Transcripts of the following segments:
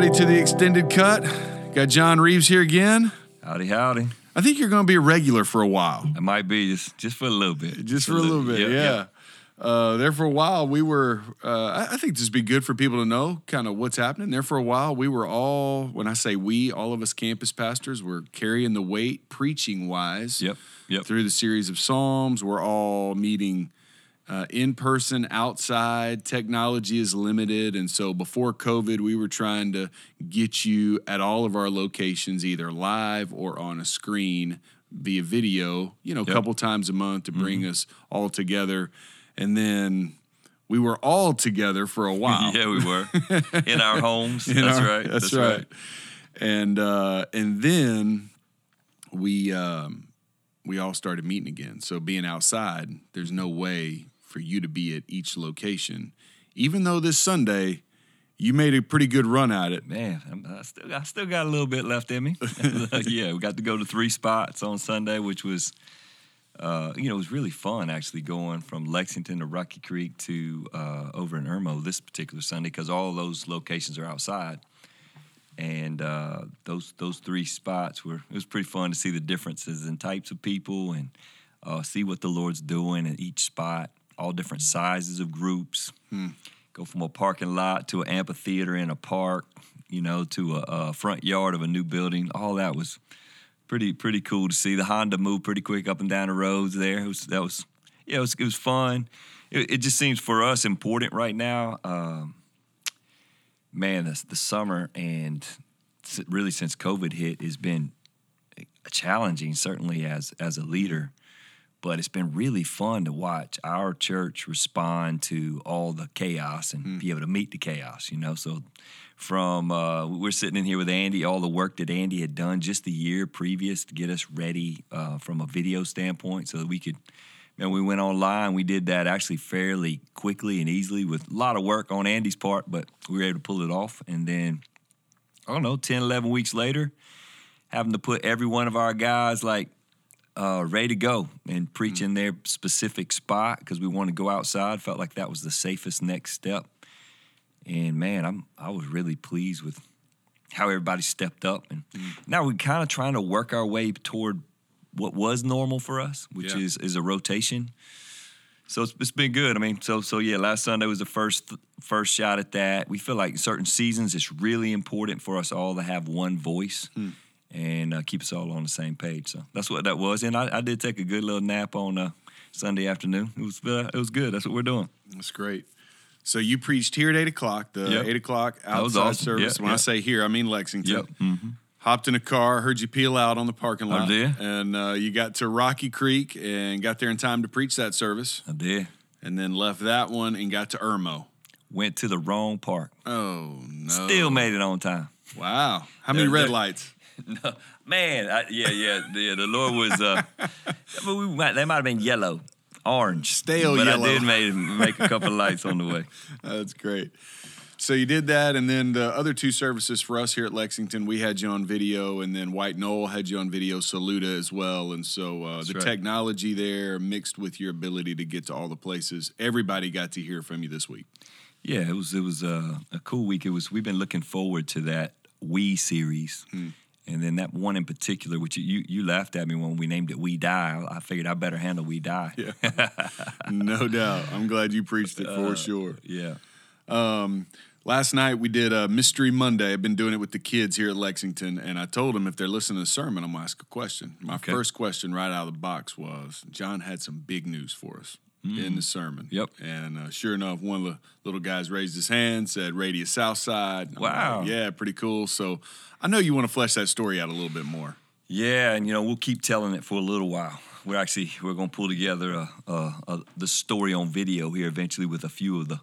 everybody, to the extended cut. Got John Reeves here again. Howdy, howdy. I think you're going to be a regular for a while. It might be just just for a little bit. Just for a little bit, Yep, yeah. yep. Uh, there for a while, we were, uh, I, I think this would be good for people to know kind of what's happening. There for a while, we were all, when I say we, all of us campus pastors were carrying the weight preaching wise Yep, yep. through the series of Psalms. We're all meeting uh, in person, outside. Technology is limited. And so before COVID, we were trying to get you at all of our locations, either live or on a screen via video, you know, a Yep. couple times a month to bring us all together. And then we were all together for a while. Yeah, we were in our homes. In that's our- right. That's, right. And uh, and then we um, we all started meeting again. So being outside, there's no way for you to be at each location. Even though this Sunday you made a pretty good run at it. Man, I'm- I still I still got a little bit left in me. yeah, we got to go to three spots on Sunday, which was. Uh, you know, it was really fun actually going from Lexington to Rocky Creek to uh, over in Irmo this particular Sunday because all those locations are outside, and uh, those those three spots were it was pretty fun to see the differences in types of people and uh, see what the Lord's doing at each spot, all different sizes of groups. Go from a parking lot to an amphitheater in a park, you know, to a, a front yard of a new building. All that was pretty pretty cool to see. The Honda moved pretty quick up and down the roads there. It was that was yeah, it was it was fun. It, it just seems for us important right now. Um, man, the, the summer and really since COVID hit has been challenging, certainly as as a leader. But it's been really fun to watch our church respond to all the chaos and be able to meet the chaos. You know, so from uh, we're sitting in here with Andy, all the work that Andy had done just the year previous to get us ready uh, from a video standpoint, so that we could. And we went online. We did that actually fairly quickly and easily with a lot of work on Andy's part, but we were able to pull it off. And then, I don't know, 10, 11 weeks later, having to put every one of our guys like uh, ready to go and preach mm. in their specific spot because we want to go outside. Felt like that was the safest next step. And man, I'm I was really pleased with how everybody stepped up. And mm. now we're kind of trying to work our way toward what was normal for us, which Yeah. is is a rotation. So it's, it's been good. I mean, so so yeah. Last Sunday was the first first shot at that. We feel like in certain seasons it's really important for us all to have one voice hmm. And uh, keep us all on the same page. So that's what that was. And I, I did take a good little nap on uh, Sunday afternoon. It was uh, it was good. That's what we're doing. That's great. So you preached here at eight o'clock, the Yep. eight o'clock outside awesome. service. Yeah, when I say here, I mean Lexington. Yep. Mm-hmm. Hopped in a car, heard you peel out on the parking lot, I did. and uh, you got to Rocky Creek and got there in time to preach that service, I did. and then left that one and got to Irmo. Went to the wrong park. Oh no! Still made it on time. wow. How many red there- lights? No, man, I, yeah, yeah, yeah. The Lord was. Uh, mean, we might, they might have been yellow, orange, Stale but yellow. But I did make make a couple of lights on the way. That's great. So you did that, and then the other two services for us here at Lexington, we had you on video, and then White Knoll had you on video, Saluda as well. And so uh, the right. technology there mixed with your ability to get to all the places, everybody got to hear from you this week. Yeah, it was it was uh, a cool week. It was we've been looking forward to that We series, and then that one in particular, which you you laughed at me when we named it We Die. I figured I better handle We Die. Yeah. no doubt. I'm glad you preached it for sure. yeah. Um, last night we did a Mystery Monday. I've been doing it with the kids here at Lexington, and I told them if they're listening to the sermon, I'm gonna ask a question. My Okay. first question right out of the box was John had some big news for us in the sermon. Mm. Yep. And uh, sure enough, one of the little guys raised his hand, said Radius Southside. I'm like, Wow. yeah, pretty cool. So I know you want to flesh that story out a little bit more. Yeah, and you know we'll keep telling it for a little while. We're actually we're going to pull together a, a, a, the story on video here eventually with a few of the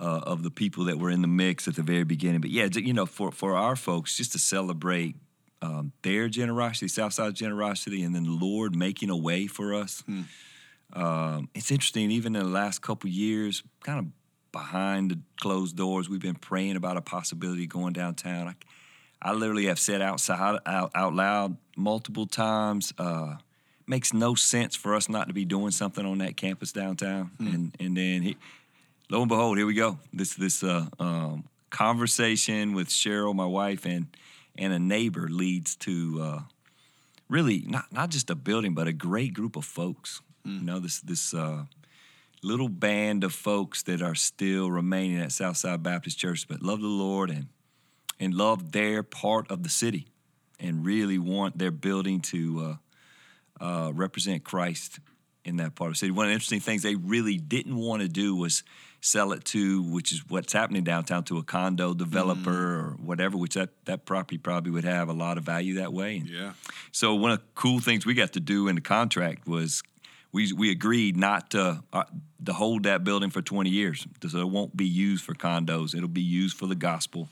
uh, of the people that were in the mix at the very beginning. But yeah, you know for for our folks just to celebrate um, their generosity, Southside generosity, and then the Lord making a way for us. Um, it's interesting. Even in the last couple years, kind of behind the closed doors, we've been praying about a possibility going downtown. I, I literally have said outside out, out loud multiple times. Uh, makes no sense for us not to be doing something on that campus downtown. And and then he, lo and behold, here we go. This this uh, um, conversation with Cheryl, my wife, and and a neighbor leads to uh, really not not just a building, but a great group of folks. You know, this this uh, little band of folks that are still remaining at Southside Baptist Church, but love the Lord and and love their part of the city, and really want their building to uh, uh, represent Christ in that part of the city. One of the interesting things they really didn't want to do was sell it to, which is what's happening downtown, to a condo developer or whatever, which that, that property probably would have a lot of value that way. And Yeah. so one of the cool things we got to do in the contract was we we agreed not to uh, to hold that building for 20 years, so it won't be used for condos. It'll be used for the gospel.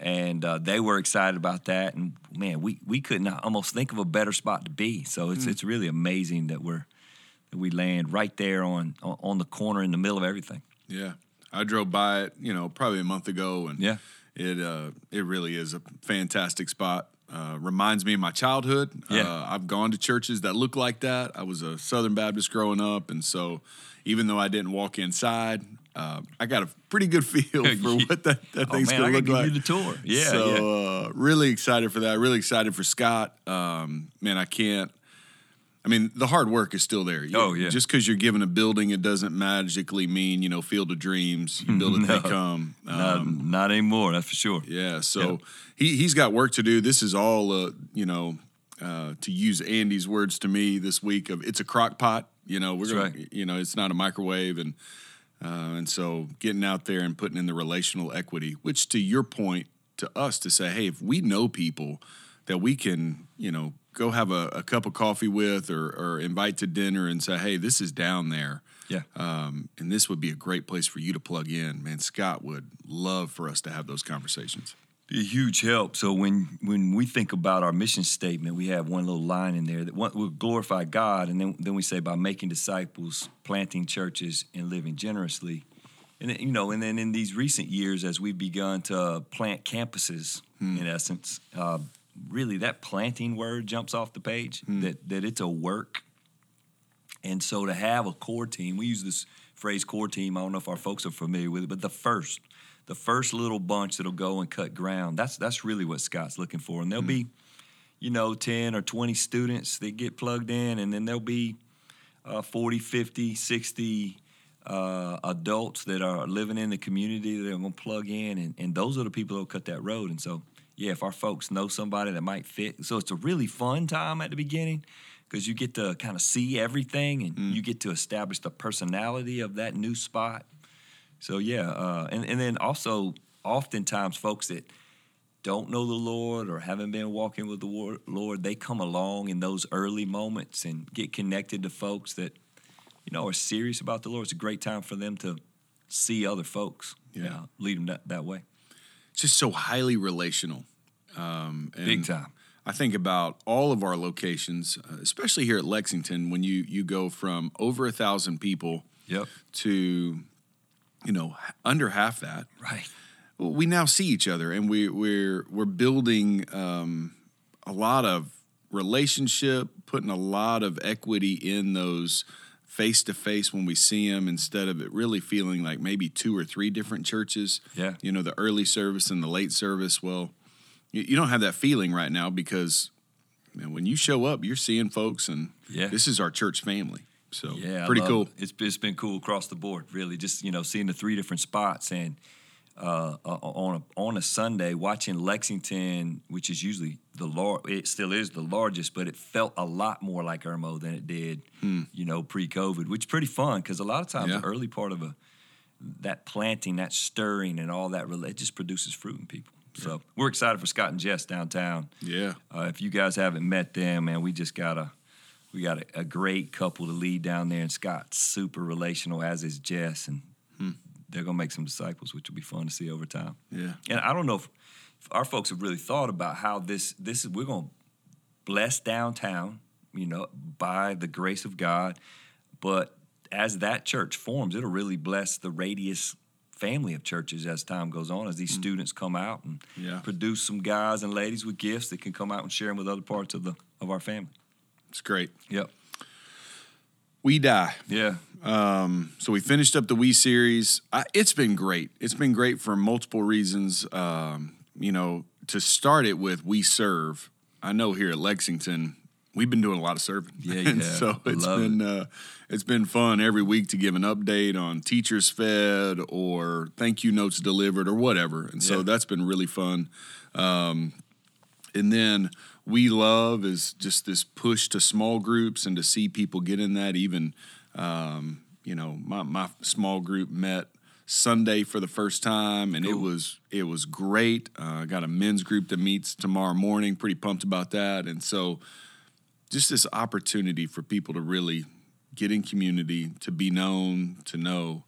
And uh, they were excited about that. And man, we we could not almost think of a better spot to be. So it's it's really amazing that we're that we land right there on on on the corner in the middle of everything. Yeah. I drove by it, you know, probably a month ago, and Yeah. it uh, it really is a fantastic spot. Uh, reminds me of my childhood. Yeah. Uh, I've gone to churches that look like that. I was a Southern Baptist growing up, and so even though I didn't walk inside, uh, I got a pretty good feel for what that, that Oh thing's going to look give like. you the tour. Yeah, so yeah. Uh, really excited for that. Really excited for Scott. Um, man, I can't. I mean, the hard work is still there. You- Oh, yeah. Just because you're given a building, it doesn't magically mean you know Field of Dreams. You build it, they come. Not, Um, not anymore, that's for sure. yeah. So he he's got work to do. This is all uh, you know. Uh, to use Andy's words to me this week of it's a crock pot. You know, we're That's gonna, right. you know, it's not a microwave, and uh, and so getting out there and putting in the relational equity, which to your point to us to say, hey, if we know people that we can, you know, go have a, a cup of coffee with or, or invite to dinner and say, hey, this is down there. Yeah. Um, and this would be a great place for you to plug in. Man, Scott would love for us to have those conversations. be a huge help. So when when we think about our mission statement, we have one little line in there that one, we glorify God, and then then we say by making disciples, planting churches, and living generously. And then, you know, and then in these recent years, as we've begun to plant campuses, in essence, uh, really that planting word jumps off the page. That that it's a work. And so to have a core team, we use this phrase core team. I don't know if our folks are familiar with it, but the first, the first little bunch that'll go and cut ground. That's that's really what Scott's looking for. And there'll be, you know, 10 or 20 students that get plugged in, and then there'll be uh, 40, 50, 60 uh, adults that are living in the community that are going to plug in, and, and those are the people that will cut that road. And so, yeah, if our folks know somebody that might fit, so it's a really fun time at the beginning because you get to kind of see everything and you get to establish the personality of that new spot. So yeah, uh, and and then also oftentimes folks that don't know the Lord or haven't been walking with the Lord, they come along in those early moments and get connected to folks that you know are serious about the Lord. It's a great time for them to see other folks. Yeah. uh, lead them that, that way. Just so highly relational. Um, and Big time. I think about all of our locations, uh, especially here at Lexington, when you you go from over a thousand people Yep. to, you know, under half that. Right. Well, we now see each other, and we we're we're building um, a lot of relationship, putting a lot of equity in those face to face when we see them, instead of it really feeling like maybe two or three different churches. Yeah. you know, the early service and the late service. Well, you, you don't have that feeling right now because man, when you show up, you're seeing folks, and Yeah. this is our church family. So Yeah, pretty cool. it. It's it's been cool across the board. Really, just you know, seeing the three different spots and uh, uh, on a on a Sunday watching Lexington, which is usually the lar- it still is the largest, but it felt a lot more like Irmo than it did, you know, pre-COVID, which is pretty fun because a lot of times Yeah. the early part of a that planting, that stirring, and all that, it just produces fruit in people. So we're excited for Scott and Jess downtown. Yeah. Uh, if you guys haven't met them, man, we just got a we got a, a great couple to lead down there, and Scott's super relational, as is Jess, and they're gonna make some disciples, which will be fun to see over time. Yeah. And I don't know if, if our folks have really thought about how this this is we're gonna bless downtown, you know, by the grace of God, but as that church forms, it'll really bless the radius family of churches as time goes on, as these mm. students come out and Yeah. produce some guys and ladies with gifts that can come out and share them with other parts of the of our family. It's great. Yep. We die. Yeah. Um, so we finished up the We series. I, it's been great. It's been great for multiple reasons. Um, you know, to start it with, we serve. I know here at Lexington, we've been doing a lot of serving. Yeah, have. so it's love been uh, it's been fun every week to give an update on teachers fed or thank you notes delivered or whatever. And so Yeah. that's been really fun. Um, and then we love is just this push to small groups and to see people get in that. Even um, you know my, my small group met sunday for the first time and it was it was great. Uh, i got a men's group that meets tomorrow morning pretty pumped about that. And so just this opportunity for people to really get in community to be known to know.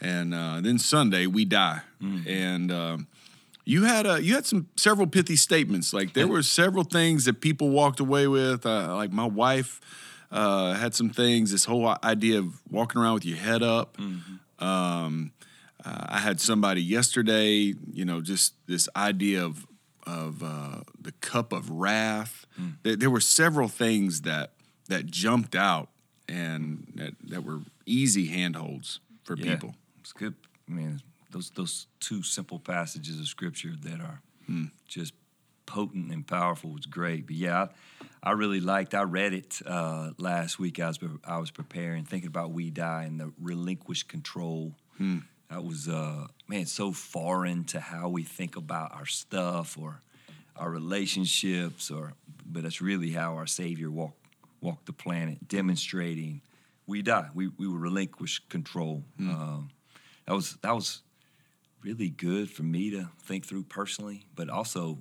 And uh, then sunday we die. And um, you had a you had some several pithy statements. Like there were several things that people walked away with. Uh, like my wife uh, had some things. This whole idea of walking around with your head up. Um, uh, I had somebody yesterday. You know, just this idea of of uh, the cup of wrath. There, there were several things that that jumped out and that, that were easy handholds for Yeah. people. It's good. I mean, those those two simple passages of scripture that are just potent and powerful was great. But yeah, I, I really liked. I read it uh, last week. I was I was preparing, thinking about we die and the relinquished control. That was uh, man so foreign to how we think about our stuff or our relationships, or but that's really how our Savior walked walked the planet, demonstrating we die. We we relinquish control. Um, that was that was really good for me to think through personally, but also,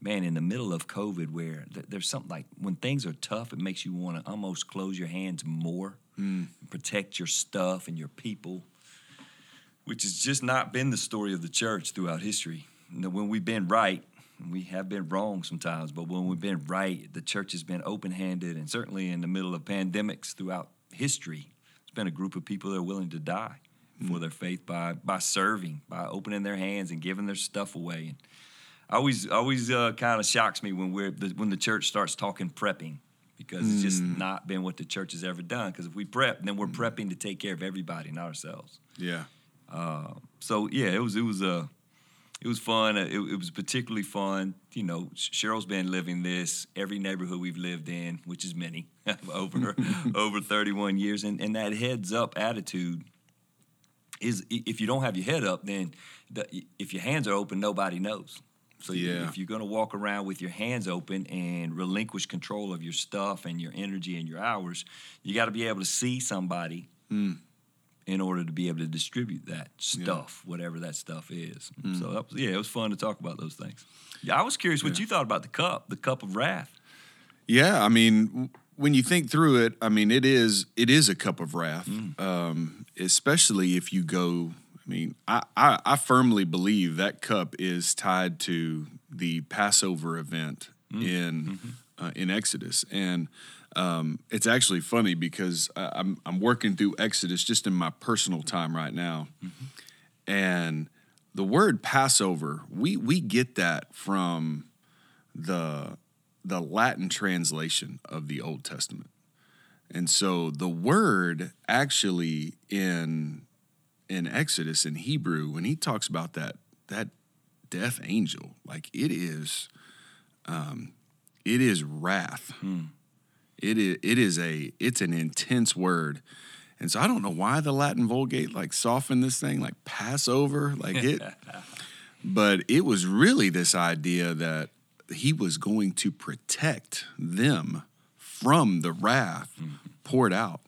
man, in the middle of COVID, where th- there's something like when things are tough, it makes you want to almost close your hands more, hmm. and protect your stuff and your people, which has just not been the story of the church throughout history. You When we've been right, we have been wrong sometimes, but when we've been right, the church has been open handed, and certainly in the middle of pandemics throughout history, it's been a group of people that are willing to die for their faith by by serving, by opening their hands and giving their stuff away. And I always always uh, kind of shocks me when we're the, when the church starts talking prepping because it's just not been what the church has ever done. Because if we prep, then we're prepping to take care of everybody, not ourselves. Yeah. So yeah, it was it was uh, it was fun. Uh, It, it was particularly fun. You know, Cheryl's been living this every neighborhood we've lived in, which is many over over 31 years, and and that heads up attitude is if you don't have your head up, then the, if your hands are open, nobody knows. So Yeah. if you're going to walk around with your hands open and relinquish control of your stuff and your energy and your hours, you got to be able to see somebody hmm. in order to be able to distribute that stuff, whatever that stuff is. Hmm. So that was, yeah, it was fun to talk about those things. Yeah, I was curious what you thought about the cup, the cup of wrath. Yeah, I mean, when you think through it, I mean, it is it is a cup of wrath, um, especially if you go. I mean, I, I I firmly believe that cup is tied to the Passover event in uh, in Exodus, and um, it's actually funny because I, I'm I'm working through Exodus just in my personal time right now, and the word Passover we we get that from the the Latin translation of the Old Testament. And so the word actually in in Exodus in Hebrew when he talks about that that death angel like it is um it is wrath. It is it is a it's an intense word. And so I don't know why the Latin Vulgate like softened this thing like Passover like it but it was really this idea that he was going to protect them from the wrath poured out.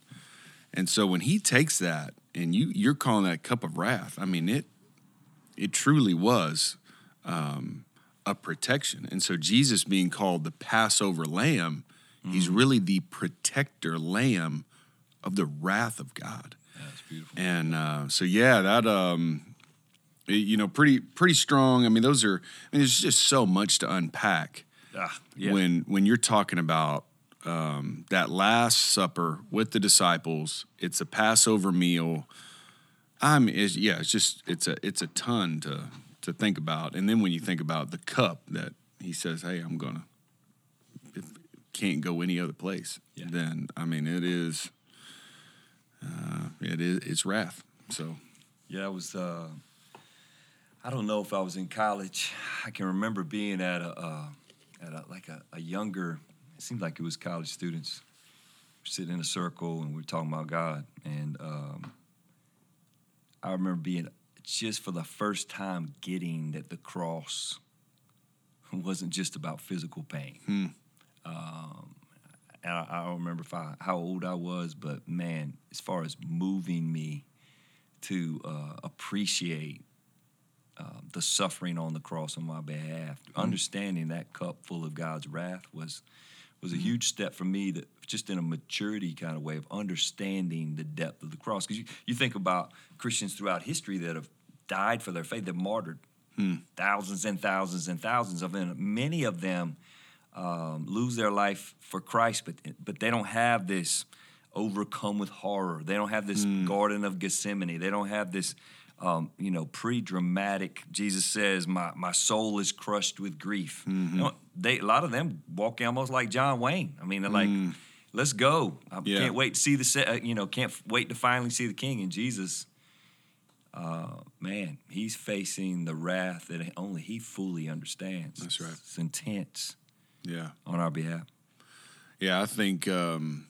And so when he takes that and you you're calling that cup of wrath, I mean it it truly was um, a protection. And so Jesus being called the Passover lamb, he's really the protector lamb of the wrath of God. That's beautiful. And uh, so yeah, that um, you know, pretty pretty strong. I mean, those are. I mean, there's just so much to unpack Ah, yeah. when when you're talking about um, that Last Supper with the disciples. It's a Passover meal. I'm it's, yeah, it's just it's a it's a ton to to think about. And then when you think about the cup that he says, "Hey, I'm gonna," can't go any other place. Yeah. Then I mean, it is uh, it is it's wrath. So Yeah, it was. Uh, I don't know if I was in college. I can remember being at a uh, at a, like a, a younger. It seemed like it was college students sitting in a circle and we were talking about God. And um, I remember being just for the first time getting that the cross wasn't just about physical pain. Hmm. Um, and I, I don't remember if I, how old I was, but man, as far as moving me to uh, appreciate uh, the suffering on the cross on my behalf, understanding that cup full of God's wrath was was a huge step for me that just in a maturity kind of way of understanding the depth of the cross. Because you, you think about Christians throughout history that have died for their faith, they're martyred, thousands and thousands and thousands of them. Many of them um, lose their life for Christ, but but they don't have this overcome with horror. They don't have this Garden of Gethsemane. They don't have this. Um, you know, pre-dramatic. Jesus says, "My my soul is crushed with grief." You know, they a lot of them walk almost like John Wayne. I mean, they're like, "Let's go! I Yeah. can't wait to see the uh, you know can't wait to finally see the King." And Jesus, uh, man, he's facing the wrath that only he fully understands. That's right. It's intense yeah, on our behalf. yeah. I think um,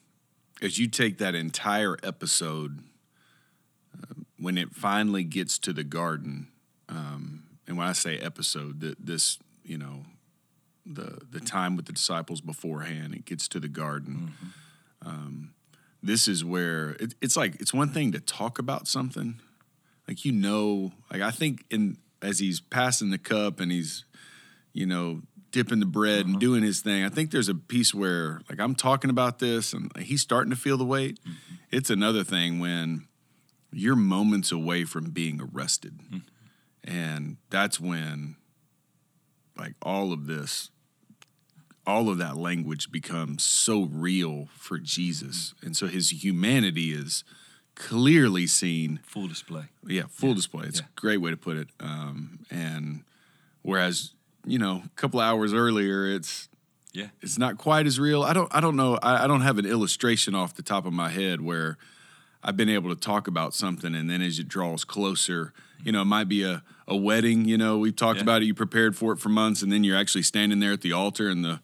as you take that entire episode, when it finally gets to the garden, um, and when I say episode, that this you know the the time with the disciples beforehand, it gets to the garden. Um, this is where it, it's like it's one thing to talk about something, like you know, like I think in as he's passing the cup and he's you know dipping the bread and doing his thing. I think there's a piece where like I'm talking about this and he's starting to feel the weight. It's another thing when you're moments away from being arrested. And that's when like all of this all of that language becomes so real for Jesus. And so his humanity is clearly seen Full display. yeah, full display. It's Yeah. a great way to put it. Um, and whereas you know, a couple hours earlier, it's Yeah. it's not quite as real. I don't I don't know. I, I don't have an illustration off the top of my head where I've been able to talk about something, and then as it draws closer, you know, it might be a a wedding. You know, we've talked Yeah. about it. You prepared for it for months, and then you're actually standing there at the altar, and the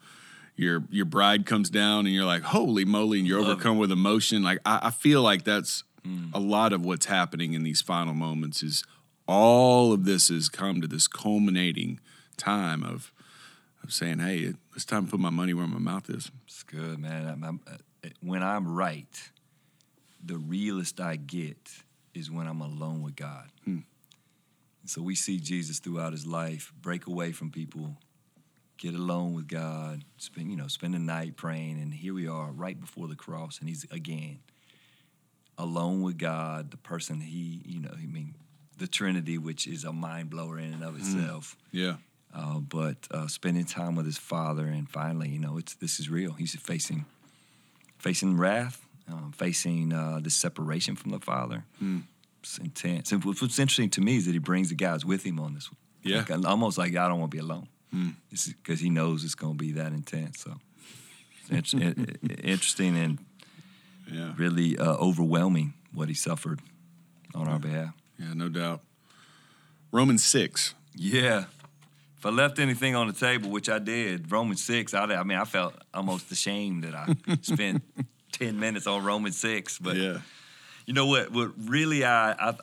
your your bride comes down, and you're like, "Holy moly!" and you're Love it. overcome with emotion. Like I, I feel like that's a lot of what's happening in these final moments. Is all of this has come to this culminating time of of saying, "Hey, it, it's time to put my money where my mouth is." It's good, man. I'm, I'm, uh, when I'm right, the realest I get is when I'm alone with God. And so we see Jesus throughout his life break away from people, get alone with God, spend you know spend the night praying, and here we are right before the cross, and he's again alone with God, the person he you know I mean the Trinity, which is a mind blower in and of itself Yeah, uh, but uh, spending time with his father, and finally, you know, it's this is real. He's facing facing wrath, um, facing uh, this separation from the father. It's intense. And what's interesting to me is that he brings the guys with him on this one. Yeah. Like, almost like I don't want to be alone. because he knows it's going to be that intense. So it's inter- in- in- interesting and yeah, really uh, overwhelming what he suffered on our behalf. yeah, no doubt. Romans six. Yeah. If I left anything on the table, which I did, Romans 6, I, I mean, I felt almost ashamed that I spent 10 minutes on Romans 6. But yeah, you know what? What really I, I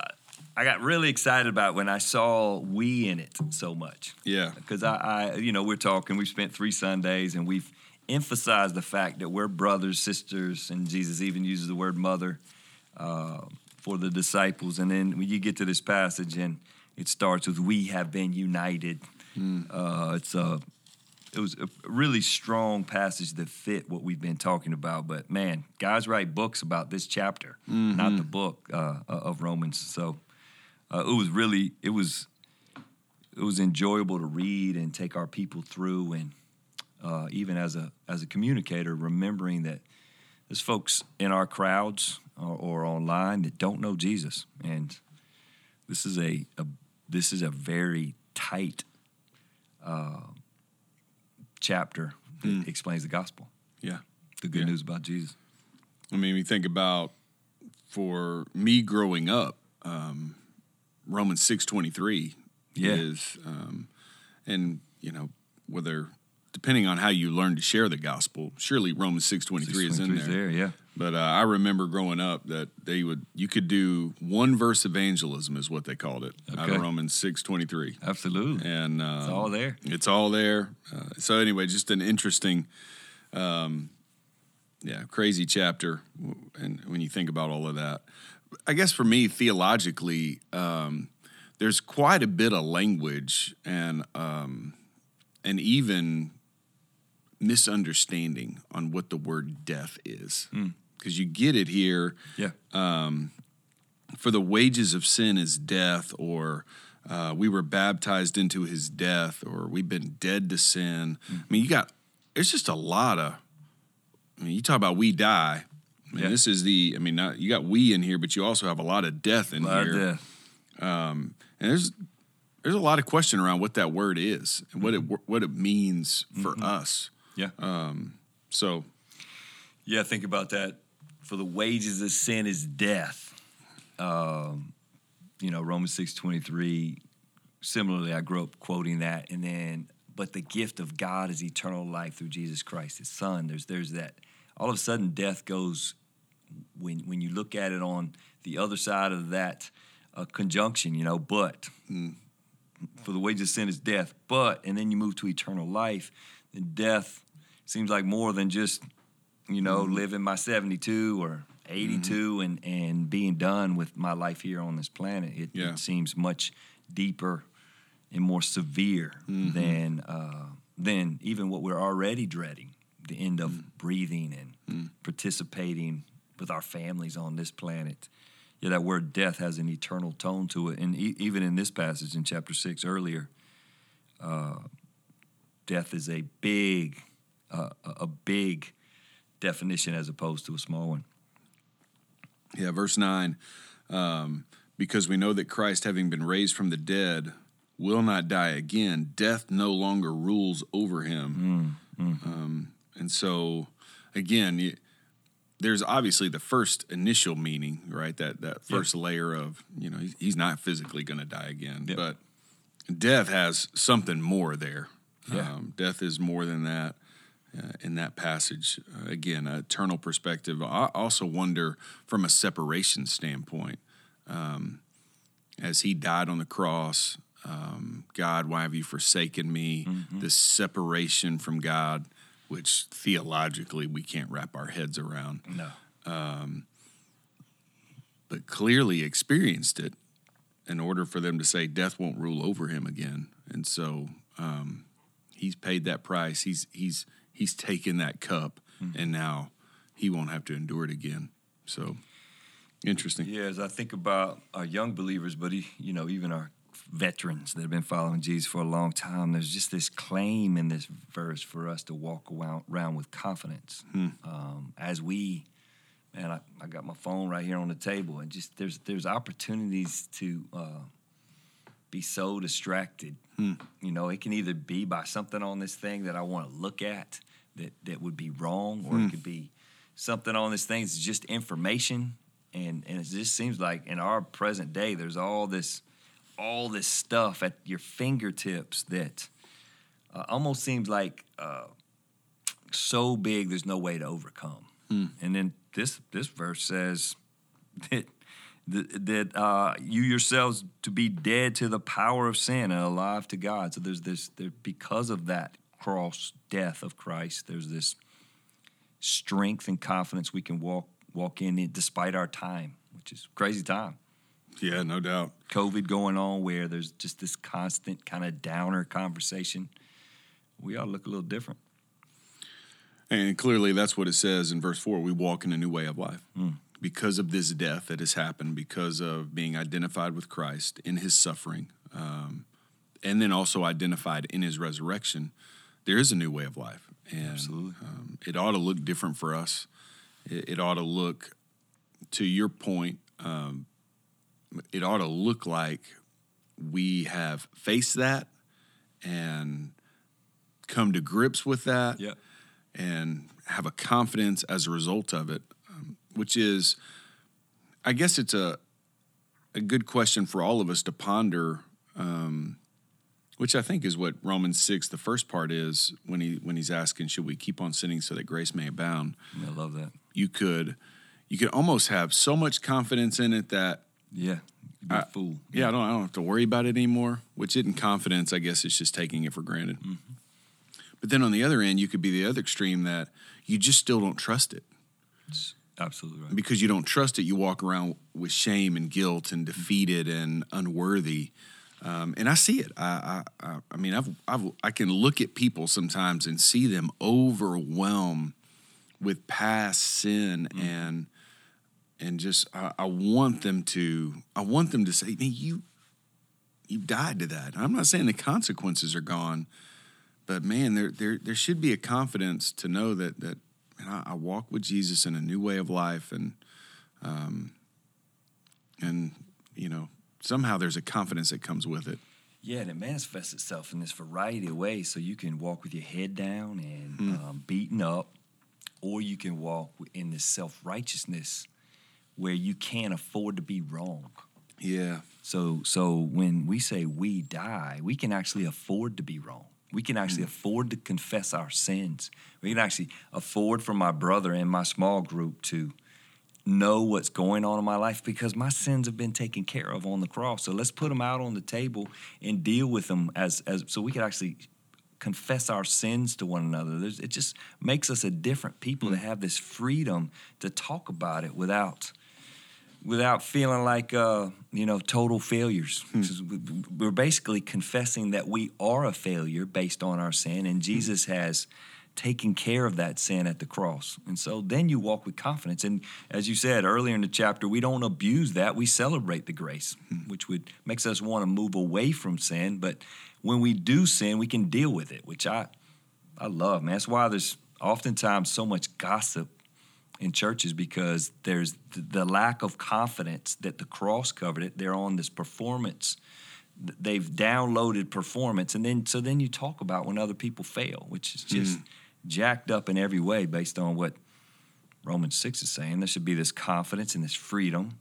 I got really excited about when I saw we in it so much. yeah, Because I, I, you know, we're talking. We've spent three Sundays, and we've emphasized the fact that we're brothers, sisters, and Jesus even uses the word mother uh, for the disciples. And then when you get to this passage, and it starts with "We have been united." Uh, it's a it was a really strong passage that fit what we've been talking about. But man, guys write books about this chapter, not the book uh, of Romans. So uh, it was really it was it was enjoyable to read and take our people through, and uh, even as a as a communicator, remembering that there's folks in our crowds or, or online that don't know Jesus, and this is a, a this is a very tight uh, chapter that explains the gospel, yeah. the good Yeah. news about Jesus. I mean, you think about for me growing up, um, Romans six twenty three Yeah. is, um, and you know whether depending on how you learn to share the gospel, surely Romans six twenty three is in there. there, yeah. But uh, I remember growing up that they would you could do one verse evangelism is what they called it out of Romans six twenty three, Absolutely. and uh, It's all there. it's all there. Uh, so anyway, just an interesting, um, yeah, crazy chapter. And when you think about all of that, I guess for me theologically, um, there's quite a bit of language and um, and even misunderstanding on what the word death is, because you get it here Yeah. Um, for the wages of sin is death, or uh, we were baptized into his death, or we've been dead to sin. Mm. I mean, you got, there's just a lot of, I mean, you talk about we die. I mean, Yeah. this is the, I mean, not, you got we in here, but you also have a lot of death in Lot of here. death. Um, and there's, there's a lot of question around what that word is and what it, mm-hmm. what it means for mm-hmm. us. Yeah. Um, so, Yeah, think about that. For the wages of sin is death. Um, you know, Romans six twenty three. Similarly, I grew up quoting that, and then, but the gift of God is eternal life through Jesus Christ, His Son. There's there's that. All of a sudden, death goes when when you look at it on the other side of that uh, conjunction. You know, but for the wages of sin is death, but and then you move to eternal life, then death seems like more than just you know living my 72 or 82 and and being done with my life here on this planet. It, Yeah. it seems much deeper and more severe than uh, than even what we're already dreading, the end of breathing and participating with our families on this planet. Yeah, that word death has an eternal tone to it, and e- even in this passage in chapter six earlier, uh, death is a big, uh, a big definition as opposed to a small one. Yeah, verse 9. Um, because we know that Christ, having been raised from the dead, will not die again. Death no longer rules over him. Um, and so, again, y there's obviously the first initial meaning, right? That that first layer of you know he's, he's not physically going to die again, Yep. but death has something more there. Yeah. Um, death is more than that uh, in that passage. Uh, again, an eternal perspective. I also wonder from a separation standpoint, um, as he died on the cross, um, God, why have you forsaken me? This separation from God, which theologically we can't wrap our heads around, No. but clearly experienced it in order for them to say death won't rule over him again. And so um, he's paid that price. He's he's he's taken that cup, and now he won't have to endure it again. So interesting. Yeah, as I think about our young believers, but e- you know, even our veterans that have been following Jesus for a long time, there's just this claim in this verse for us to walk around, with confidence um, as we. Man, I, I got my phone right here on the table, and just there's there's opportunities to uh, be so distracted. You know, it can either be by something on this thing that I want to look at that that would be wrong, or it could be something on this thing It's just information. And and it just seems like in our present day, there's all this all this stuff at your fingertips that uh, almost seems like uh, so big there's no way to overcome. And then this this verse says that that, that uh, you yourselves to be dead to the power of sin and alive to God. So there's this there because of that cross death of Christ. There's this strength and confidence we can walk walk in it despite our time, which is crazy time. Yeah, no doubt. COVID going on where there's just this constant kind of downer conversation. We ought to look a little different. And clearly, that's what it says in verse 4 we walk in a new way of life. Because of this death that has happened, because of being identified with Christ in his suffering, um, and then also identified in his resurrection, there is a new way of life. And Absolutely. Um, it ought to look different for us. It, it ought to look, to your point, um, it ought to look like we have faced that and come to grips with that Yeah. and have a confidence as a result of it, um, which is I guess it's a a good question for all of us to ponder, um, which I think is what Romans six, the first part is when he when he's asking, should we keep on sinning so that grace may abound? I love that. You could you could almost have so much confidence in it that Yeah, you'd be a I- fool. yeah, I don't I don't have to worry about it anymore. Which isn't confidence, I guess it's just taking it for granted. Mm-hmm. But then on the other end, you could be the other extreme that you just still don't trust it. Absolutely right. because you don't trust it, you walk around with shame and guilt and defeated and unworthy. Um, and I see it. I, I, I, mean, I've, I've, I can look at people sometimes and see them overwhelmed with past sin and and just I, I want them to I want them to say, "Man, you you died to that." I'm not saying the consequences are gone, but man, there there there should be a confidence to know that that man, I, I walk with Jesus in a new way of life, and um, and you know somehow there's a confidence that comes with it. Yeah, and it manifests itself in this variety of ways. So you can walk with your head down and um, beaten up, or you can walk in this self righteousness where you can't afford to be wrong. Yeah, So, so when we say we die, we can actually afford to be wrong. We can actually afford to confess our sins. We can actually afford for my brother and my small group to know what's going on in my life because my sins have been taken care of on the cross. So let's put them out on the table and deal with them as, as so we can actually confess our sins to one another. There's, it just makes us a different people to mm. have this freedom to talk about it without without feeling like uh, you know total failures. Hmm. Just- We're basically confessing that we are a failure based on our sin, and hmm. Jesus has taken care of that sin at the cross. And so then you walk with confidence. And as you said earlier in the chapter, we don't abuse that. We celebrate the grace, hmm. which would makes us want to move away from sin. But when we do sin, we can deal with it, which I I love, man. That's why there's oftentimes so much gossip in churches because there's the lack of confidence that the cross covered it. They're on this performance. They've downloaded performance, and then so then you talk about when other people fail, which is just hmm. Jacked up in every way based on what Romans six is saying. There should be this confidence and this freedom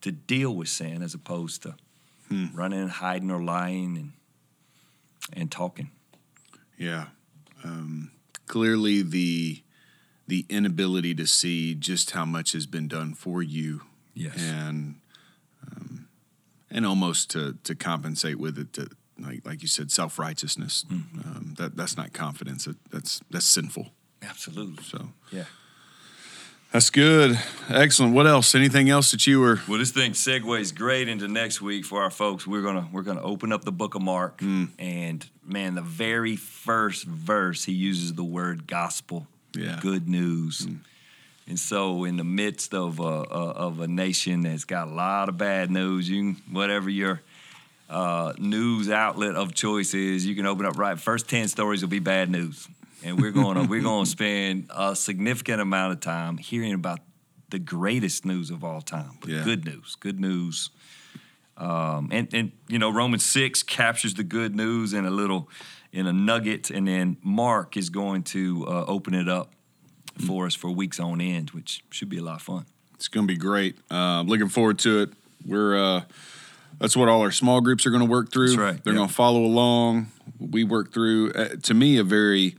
to deal with sin as opposed to running and hiding or lying and and talking. yeah. Um, clearly, the the inability to see just how much has been done for you Yes. and um, and almost to to compensate with it to like like you said self righteousness mm-hmm. um, that that's not confidence that, that's that's sinful Absolutely. so Yeah. that's good excellent what else anything else that you were Well, this thing segues great into next week for our folks. We're gonna we're gonna open up the book of Mark, mm. and man, the very first verse he uses the word gospel, Yeah. good news. Mm. And so, in the midst of a, a of a nation that's got a lot of bad news, you whatever your uh, news outlet of choice is, you can open up right. First ten stories will be bad news, and we're going to we're going to spend a significant amount of time hearing about the greatest news of all time, but Yeah. good news, good news. Um, and and you know Romans six captures the good news in a little in a nugget, and then Mark is going to uh, open it up for us for weeks on end, which should be a lot of fun. it's going to be great uh, looking forward to it we're uh, that's what all our small groups are going to work through That's right, they're yeah. going to follow along we work through uh, to me a very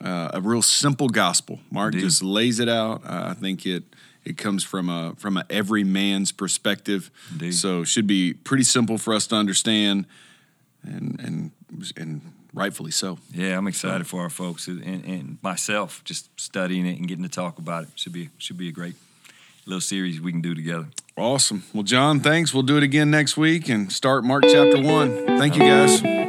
uh, a real simple gospel mark Indeed. just lays it out uh, i think it it comes from a from a every man's perspective Indeed. so it should be pretty simple for us to understand and and and rightfully so Yeah, I'm excited for our folks and, and myself just studying it and getting to talk about it. Should be should be a great little series we can do together. awesome. Well john thanks. We'll do it again next week and start mark chapter 1 thank you guys